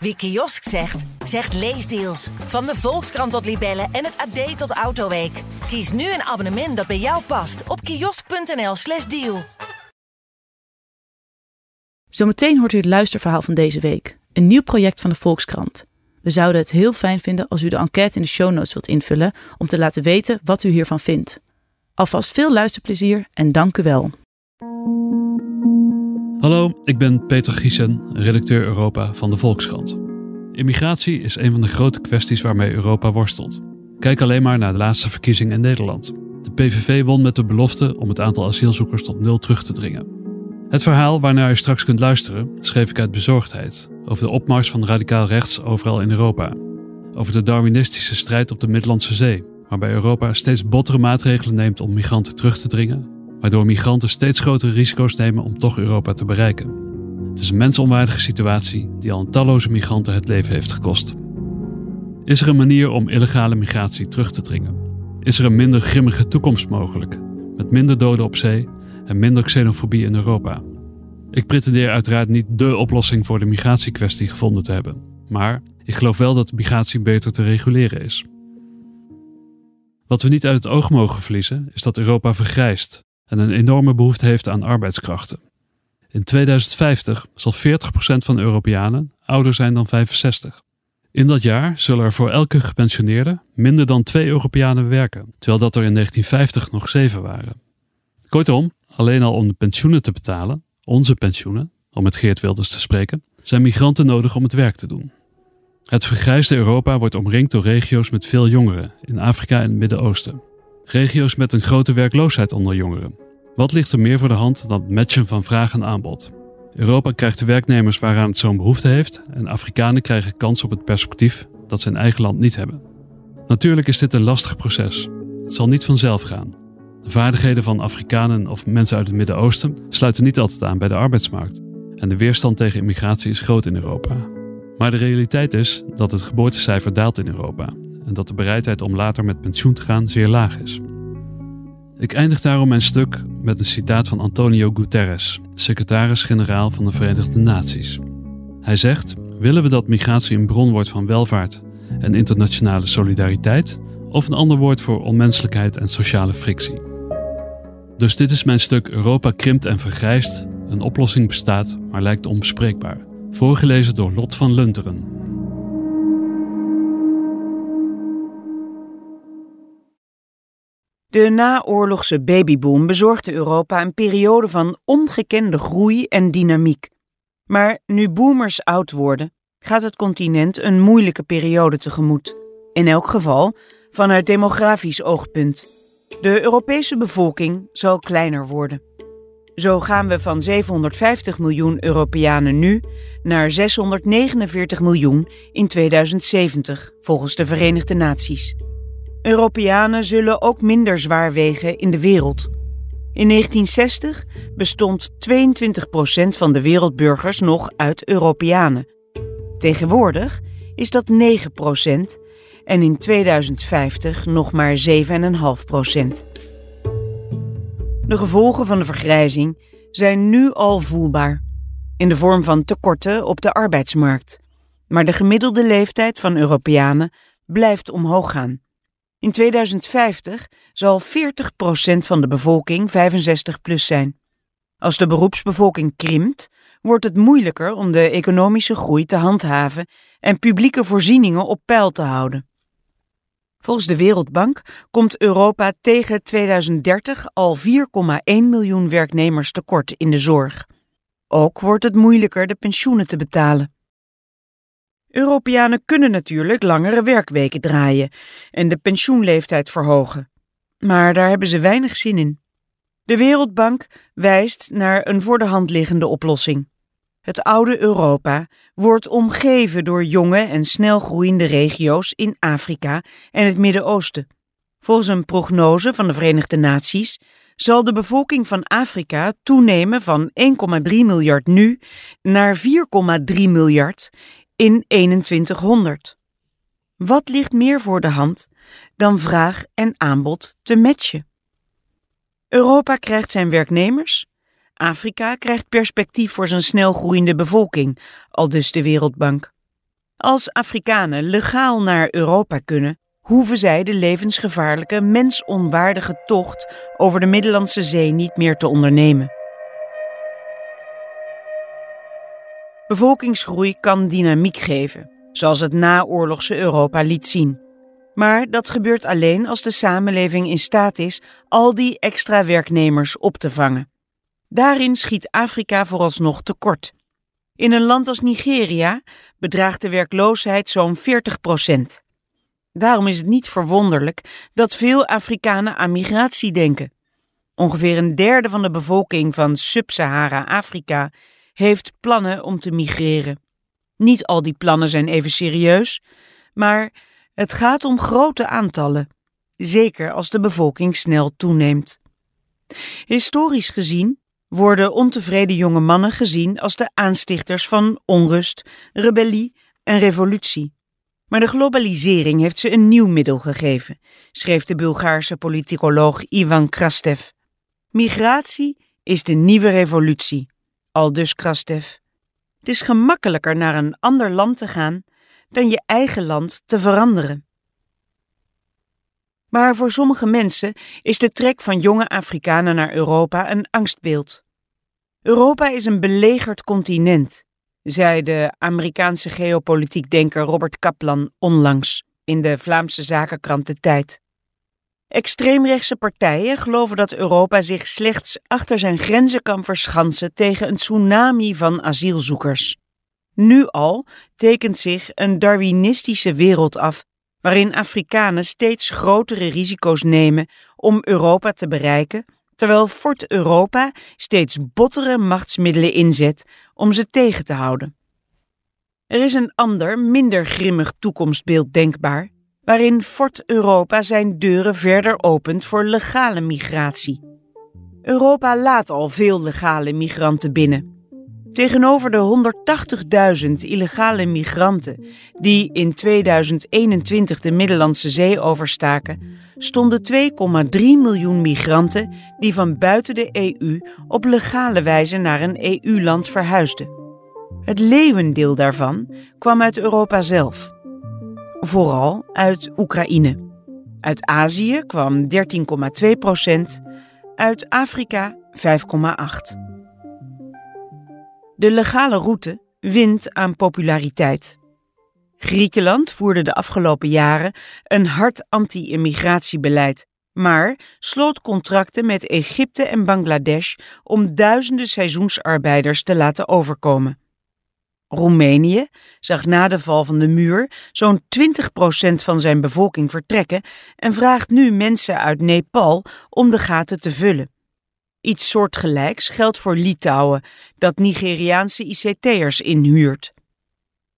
Wie kiosk zegt, zegt leesdeals. Van de Volkskrant tot Libellen en het AD tot Autoweek. Kies nu een abonnement dat bij jou past op kiosk.nl/slash deal. Zometeen hoort u het luisterverhaal van deze week. Een nieuw project van de Volkskrant. We zouden het heel fijn vinden als u de enquête in de show notes wilt invullen om te laten weten wat u hiervan vindt. Alvast veel luisterplezier en dank u wel. Hallo, ik ben Peter Giesen, redacteur Europa van de Volkskrant. Immigratie is een van de grote kwesties waarmee Europa worstelt. Kijk alleen maar naar de laatste verkiezing in Nederland. De PVV won met de belofte om het aantal asielzoekers tot nul terug te dringen. Het verhaal waarnaar u straks kunt luisteren schreef ik uit bezorgdheid over de opmars van radicaal rechts overal in Europa. Over de Darwinistische strijd op de Middellandse Zee, waarbij Europa steeds bottere maatregelen neemt om migranten terug te dringen waardoor migranten steeds grotere risico's nemen om toch Europa te bereiken. Het is een mensonwaardige situatie die al een talloze migranten het leven heeft gekost. Is er een manier om illegale migratie terug te dringen? Is er een minder grimmige toekomst mogelijk, met minder doden op zee en minder xenofobie in Europa? Ik pretendeer uiteraard niet dé oplossing voor de migratiekwestie gevonden te hebben, maar ik geloof wel dat migratie beter te reguleren is. Wat we niet uit het oog mogen verliezen, is dat Europa vergrijst en een enorme behoefte heeft aan arbeidskrachten. In 2050 zal 40% van Europeanen ouder zijn dan 65. In dat jaar zullen er voor elke gepensioneerde minder dan twee Europeanen werken, terwijl dat er in 1950 nog zeven waren. Kortom, alleen al om de pensioenen te betalen, onze pensioenen, om met Geert Wilders te spreken, zijn migranten nodig om het werk te doen. Het vergrijsde Europa wordt omringd door regio's met veel jongeren in Afrika en het Midden-Oosten regio's met een grote werkloosheid onder jongeren. Wat ligt er meer voor de hand dan het matchen van vraag en aanbod? Europa krijgt de werknemers waaraan het zo'n behoefte heeft en Afrikanen krijgen kans op het perspectief dat ze in eigen land niet hebben. Natuurlijk is dit een lastig proces. Het zal niet vanzelf gaan. De vaardigheden van Afrikanen of mensen uit het Midden-Oosten sluiten niet altijd aan bij de arbeidsmarkt. En de weerstand tegen immigratie is groot in Europa. Maar de realiteit is dat het geboortecijfer daalt in Europa en dat de bereidheid om later met pensioen te gaan zeer laag is. Ik eindig daarom mijn stuk met een citaat van Antonio Guterres, secretaris-generaal van de Verenigde Naties. Hij zegt: Willen we dat migratie een bron wordt van welvaart en internationale solidariteit, of een ander woord voor onmenselijkheid en sociale frictie? Dus dit is mijn stuk Europa krimpt en vergrijst. Een oplossing bestaat, maar lijkt onbespreekbaar. Voorgelezen door Lot van Lunteren. De naoorlogse babyboom bezorgde Europa een periode van ongekende groei en dynamiek. Maar nu boomers oud worden, gaat het continent een moeilijke periode tegemoet. In elk geval vanuit demografisch oogpunt. De Europese bevolking zal kleiner worden. Zo gaan we van 750 miljoen Europeanen nu naar 649 miljoen in 2070, volgens de Verenigde Naties. Europeanen zullen ook minder zwaar wegen in de wereld. In 1960 bestond 22% van de wereldburgers nog uit Europeanen. Tegenwoordig is dat 9% en in 2050 nog maar 7,5%. De gevolgen van de vergrijzing zijn nu al voelbaar in de vorm van tekorten op de arbeidsmarkt. Maar de gemiddelde leeftijd van Europeanen blijft omhoog gaan. In 2050 zal 40% van de bevolking 65 plus zijn. Als de beroepsbevolking krimpt, wordt het moeilijker om de economische groei te handhaven en publieke voorzieningen op peil te houden. Volgens de Wereldbank komt Europa tegen 2030 al 4,1 miljoen werknemers tekort in de zorg. Ook wordt het moeilijker de pensioenen te betalen. Europeanen kunnen natuurlijk langere werkweken draaien en de pensioenleeftijd verhogen. Maar daar hebben ze weinig zin in. De Wereldbank wijst naar een voor de hand liggende oplossing. Het oude Europa wordt omgeven door jonge en snel groeiende regio's in Afrika en het Midden-Oosten. Volgens een prognose van de Verenigde Naties zal de bevolking van Afrika toenemen van 1,3 miljard nu naar 4,3 miljard in 2100. Wat ligt meer voor de hand dan vraag en aanbod te matchen? Europa krijgt zijn werknemers, Afrika krijgt perspectief voor zijn snel groeiende bevolking, al dus de Wereldbank. Als Afrikanen legaal naar Europa kunnen, hoeven zij de levensgevaarlijke, mensonwaardige tocht over de Middellandse Zee niet meer te ondernemen. Bevolkingsgroei kan dynamiek geven, zoals het naoorlogse Europa liet zien. Maar dat gebeurt alleen als de samenleving in staat is al die extra werknemers op te vangen. Daarin schiet Afrika vooralsnog tekort. In een land als Nigeria bedraagt de werkloosheid zo'n 40 procent. Daarom is het niet verwonderlijk dat veel Afrikanen aan migratie denken. Ongeveer een derde van de bevolking van Sub-Sahara-Afrika heeft plannen om te migreren. Niet al die plannen zijn even serieus, maar het gaat om grote aantallen, zeker als de bevolking snel toeneemt. Historisch gezien worden ontevreden jonge mannen gezien als de aanstichters van onrust, rebellie en revolutie. Maar de globalisering heeft ze een nieuw middel gegeven, schreef de Bulgaarse politicoloog Ivan Krastev. Migratie is de nieuwe revolutie, aldus Krastev. Het is gemakkelijker naar een ander land te gaan dan je eigen land te veranderen. Maar voor sommige mensen is de trek van jonge Afrikanen naar Europa een angstbeeld. Europa is een belegerd continent, zei de Amerikaanse geopolitiek denker Robert Kaplan onlangs in de Vlaamse zakenkrant De Tijd. Extreemrechtse partijen geloven dat Europa zich slechts achter zijn grenzen kan verschansen tegen een tsunami van asielzoekers. Nu al tekent zich een Darwinistische wereld af, waarin Afrikanen steeds grotere risico's nemen om Europa te bereiken, terwijl Fort Europa steeds bottere machtsmiddelen inzet om ze tegen te houden. Er is een ander, minder grimmig toekomstbeeld denkbaar, waarin Fort Europa zijn deuren verder opent voor legale migratie. Europa laat al veel legale migranten binnen. Tegenover de 180.000 illegale migranten die in 2021 de Middellandse Zee overstaken, stonden 2,3 miljoen migranten die van buiten de EU op legale wijze naar een EU-land verhuisden. Het leeuwendeel daarvan kwam uit Europa zelf, vooral uit Oekraïne. Uit Azië kwam 13,2 procent, uit Afrika 5,8. De legale route wint aan populariteit. Griekenland voerde de afgelopen jaren een hard anti-immigratiebeleid, maar sloot contracten met Egypte en Bangladesh om duizenden seizoensarbeiders te laten overkomen. Roemenië zag na de val van de muur zo'n 20% van zijn bevolking vertrekken en vraagt nu mensen uit Nepal om de gaten te vullen. Iets soortgelijks geldt voor Litouwen, dat Nigeriaanse ICT'ers inhuurt.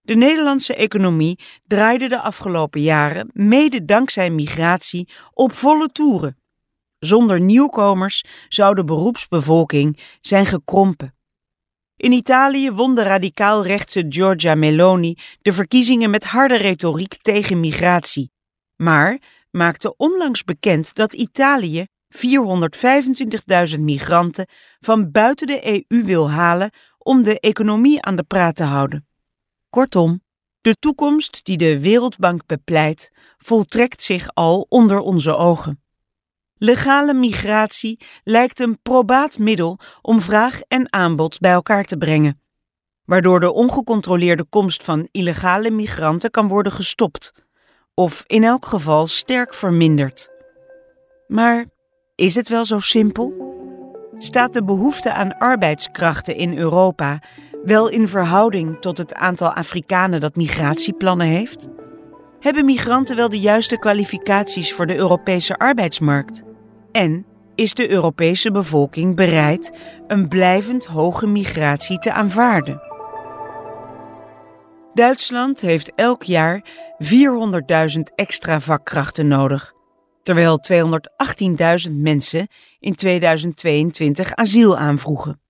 De Nederlandse economie draaide de afgelopen jaren, mede dankzij migratie, op volle toeren. Zonder nieuwkomers zou de beroepsbevolking zijn gekrompen. In Italië won de radicaal-rechtse Giorgia Meloni de verkiezingen met harde retoriek tegen migratie, maar maakte onlangs bekend dat Italië 425.000 migranten van buiten de EU wil halen om de economie aan de praat te houden. Kortom, de toekomst die de Wereldbank bepleit, voltrekt zich al onder onze ogen. Legale migratie lijkt een probaat middel om vraag en aanbod bij elkaar te brengen, waardoor de ongecontroleerde komst van illegale migranten kan worden gestopt, of in elk geval sterk verminderd. Maar is het wel zo simpel? Staat de behoefte aan arbeidskrachten in Europa wel in verhouding tot het aantal Afrikanen dat migratieplannen heeft? Hebben migranten wel de juiste kwalificaties voor de Europese arbeidsmarkt? En is de Europese bevolking bereid een blijvend hoge migratie te aanvaarden? Duitsland heeft elk jaar 400.000 extra vakkrachten nodig terwijl 218.000 mensen in 2022 asiel aanvroegen.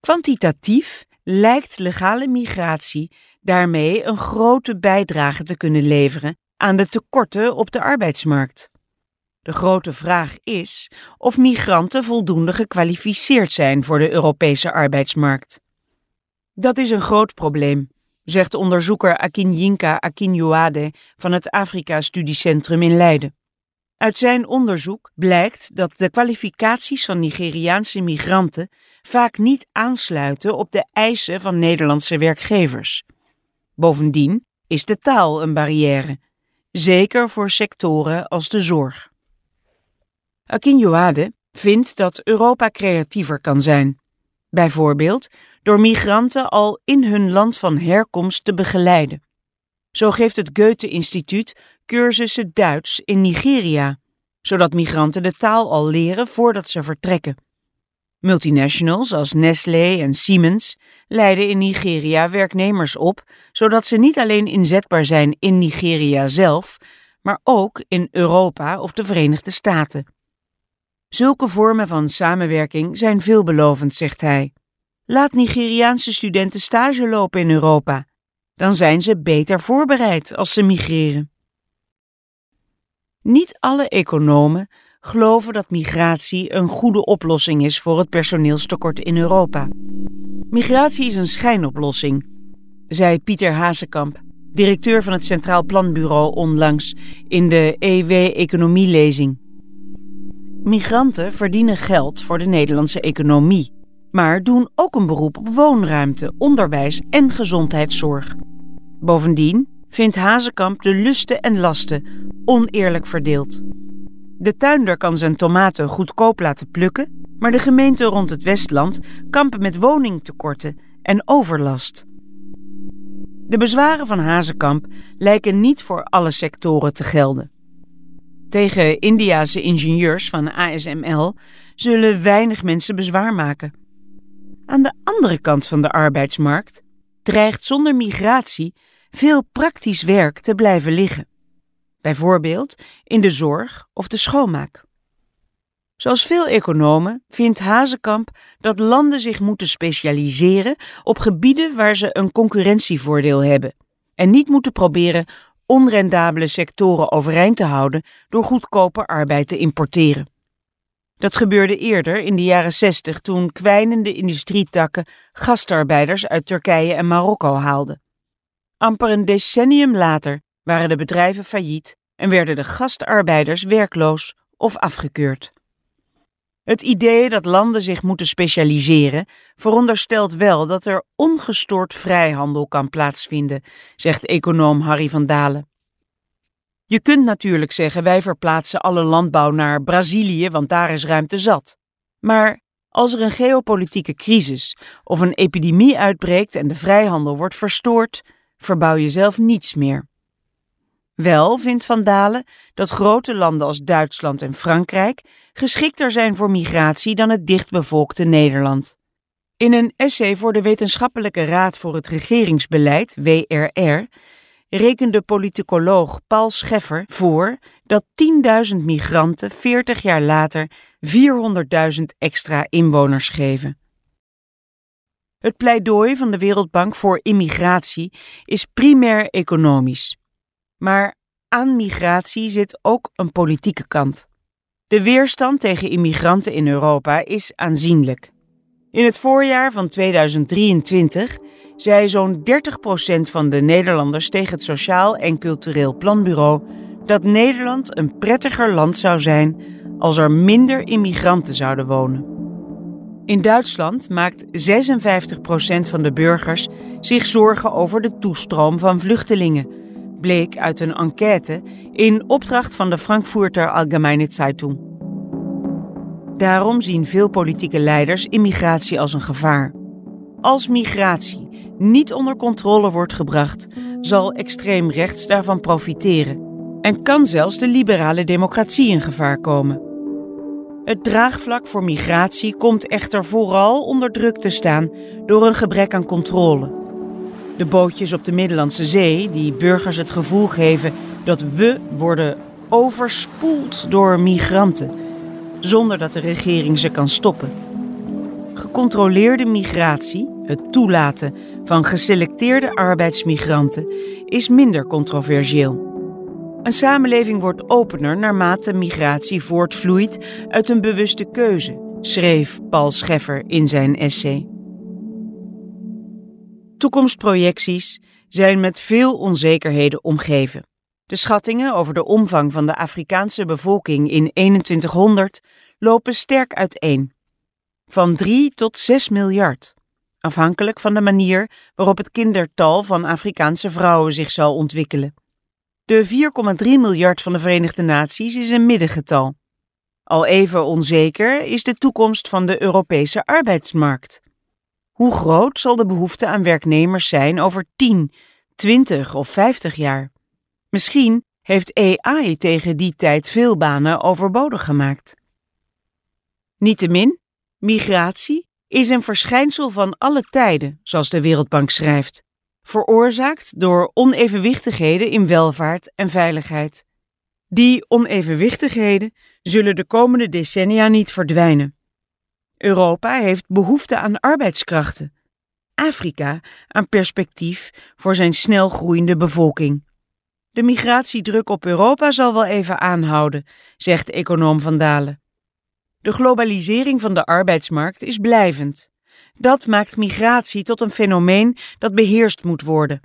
Kwantitatief lijkt legale migratie daarmee een grote bijdrage te kunnen leveren aan de tekorten op de arbeidsmarkt. De grote vraag is of migranten voldoende gekwalificeerd zijn voor de Europese arbeidsmarkt. Dat is een groot probleem, zegt onderzoeker Akinyinka Akinyoade van het Afrika-studiecentrum in Leiden. Uit zijn onderzoek blijkt dat de kwalificaties van Nigeriaanse migranten vaak niet aansluiten op de eisen van Nederlandse werkgevers. Bovendien is de taal een barrière, zeker voor sectoren als de zorg. Akinyoade vindt dat Europa creatiever kan zijn. Bijvoorbeeld door migranten al in hun land van herkomst te begeleiden. Zo geeft het Goethe-instituut cursussen Duits in Nigeria, zodat migranten de taal al leren voordat ze vertrekken. Multinationals als Nestlé en Siemens leiden in Nigeria werknemers op, zodat ze niet alleen inzetbaar zijn in Nigeria zelf, maar ook in Europa of de Verenigde Staten. Zulke vormen van samenwerking zijn veelbelovend, zegt hij. Laat Nigeriaanse studenten stage lopen in Europa. Dan zijn ze beter voorbereid als ze migreren. Niet alle economen geloven dat migratie een goede oplossing is voor het personeelstekort in Europa. Migratie is een schijnoplossing, zei Pieter Hazekamp, directeur van het Centraal Planbureau onlangs in de EW-economielezing. Migranten verdienen geld voor de Nederlandse economie, maar doen ook een beroep op woonruimte, onderwijs en gezondheidszorg. Bovendien vindt Hazekamp de lusten en lasten oneerlijk verdeeld. De tuinder kan zijn tomaten goedkoop laten plukken, maar de gemeenten rond het Westland kampen met woningtekorten en overlast. De bezwaren van Hazekamp lijken niet voor alle sectoren te gelden. Tegen Indiase ingenieurs van ASML zullen weinig mensen bezwaar maken. Aan de andere kant van de arbeidsmarkt dreigt zonder migratie veel praktisch werk te blijven liggen. Bijvoorbeeld in de zorg of de schoonmaak. Zoals veel economen vindt Hazekamp dat landen zich moeten specialiseren op gebieden waar ze een concurrentievoordeel hebben en niet moeten proberen onrendabele sectoren overeind te houden door goedkope arbeid te importeren. Dat gebeurde eerder in de jaren 60 toen kwijnende industrietakken gastarbeiders uit Turkije en Marokko haalden. Amper een decennium later waren de bedrijven failliet en werden de gastarbeiders werkloos of afgekeurd. Het idee dat landen zich moeten specialiseren veronderstelt wel dat er ongestoord vrijhandel kan plaatsvinden, zegt econoom Harry van Dalen. Je kunt natuurlijk zeggen: wij verplaatsen alle landbouw naar Brazilië, want daar is ruimte zat. Maar als er een geopolitieke crisis of een epidemie uitbreekt en de vrijhandel wordt verstoord, verbouw je zelf niets meer. Wel vindt Van Dalen dat grote landen als Duitsland en Frankrijk geschikter zijn voor migratie dan het dichtbevolkte Nederland. In een essay voor de Wetenschappelijke Raad voor het Regeringsbeleid, WRR, rekende politicoloog Paul Scheffer voor dat 10.000 migranten 40 jaar later 400.000 extra inwoners geven. Het pleidooi van de Wereldbank voor immigratie is primair economisch. Maar aan migratie zit ook een politieke kant. De weerstand tegen immigranten in Europa is aanzienlijk. In het voorjaar van 2023 zei zo'n 30% van de Nederlanders tegen het Sociaal en Cultureel Planbureau dat Nederland een prettiger land zou zijn als er minder immigranten zouden wonen. In Duitsland maakt 56% van de burgers zich zorgen over de toestroom van vluchtelingen, bleek uit een enquête in opdracht van de Frankfurter Allgemeine Zeitung. Daarom zien veel politieke leiders immigratie als een gevaar. Als migratie niet onder controle wordt gebracht, zal extreem rechts daarvan profiteren en kan zelfs de liberale democratie in gevaar komen. Het draagvlak voor migratie komt echter vooral onder druk te staan door een gebrek aan controle. De bootjes op de Middellandse Zee, die burgers het gevoel geven dat we worden overspoeld door migranten, zonder dat de regering ze kan stoppen. Gecontroleerde migratie, het toelaten van geselecteerde arbeidsmigranten, is minder controversieel. Een samenleving wordt opener naarmate migratie voortvloeit uit een bewuste keuze, schreef Paul Scheffer in zijn essay. toekomstprojecties zijn met veel onzekerheden omgeven. De schattingen over de omvang van de Afrikaanse bevolking in 2100 lopen sterk uiteen. Van 3 tot 6 miljard, afhankelijk van de manier waarop het kindertal van Afrikaanse vrouwen zich zal ontwikkelen. De 4,3 miljard van de Verenigde Naties is een middengetal. Al even onzeker is de toekomst van de Europese arbeidsmarkt. Hoe groot zal de behoefte aan werknemers zijn over 10, 20 of 50 jaar? Misschien heeft AI tegen die tijd veel banen overbodig gemaakt. Niettemin, migratie is een verschijnsel van alle tijden, zoals de Wereldbank schrijft, veroorzaakt door onevenwichtigheden in welvaart en veiligheid. Die onevenwichtigheden zullen de komende decennia niet verdwijnen. Europa heeft behoefte aan arbeidskrachten. Afrika aan perspectief voor zijn snel groeiende bevolking. De migratiedruk op Europa zal wel even aanhouden, zegt econoom Van Dalen. De globalisering van de arbeidsmarkt is blijvend. Dat maakt migratie tot een fenomeen dat beheerst moet worden.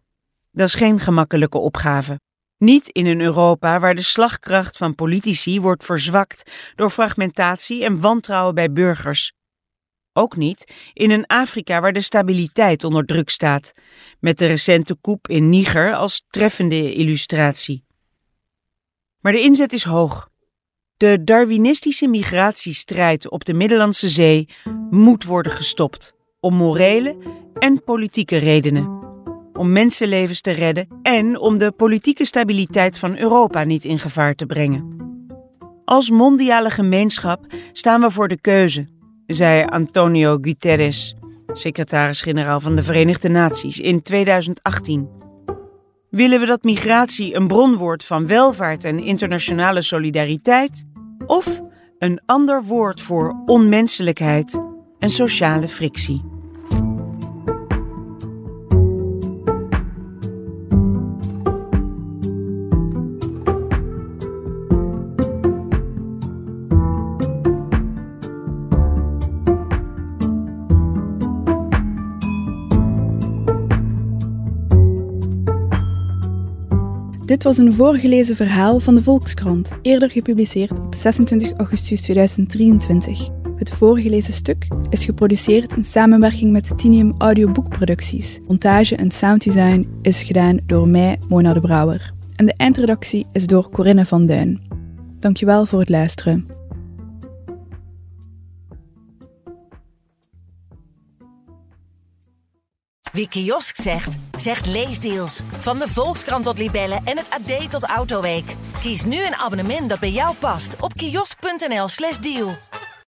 Dat is geen gemakkelijke opgave. Niet in een Europa waar de slagkracht van politici wordt verzwakt door fragmentatie en wantrouwen bij burgers. Ook niet in een Afrika waar de stabiliteit onder druk staat, met de recente coup in Niger als treffende illustratie. Maar de inzet is hoog. De Darwinistische migratiestrijd op de Middellandse Zee moet worden gestopt, om morele en politieke redenen. Om mensenlevens te redden en om de politieke stabiliteit van Europa niet in gevaar te brengen. Als mondiale gemeenschap staan we voor de keuze zei Antonio Guterres, secretaris-generaal van de Verenigde Naties, in 2018. Willen we dat migratie een bron wordt van welvaart en internationale solidariteit? Of een ander woord voor onmenselijkheid en sociale frictie? Dit was een voorgelezen verhaal van de Volkskrant, eerder gepubliceerd op 26 augustus 2023. Het voorgelezen stuk is geproduceerd in samenwerking met Tinium Audioboekproducties. Montage en sounddesign is gedaan door mij, Mona de Brouwer. En de eindredactie is door Corinne van Duin. Dankjewel voor het luisteren. Wie kiosk zegt, zegt leesdeals. Van de Volkskrant tot Libellen en het AD tot Autoweek. Kies nu een abonnement dat bij jou past op kiosk.nl/slash deal.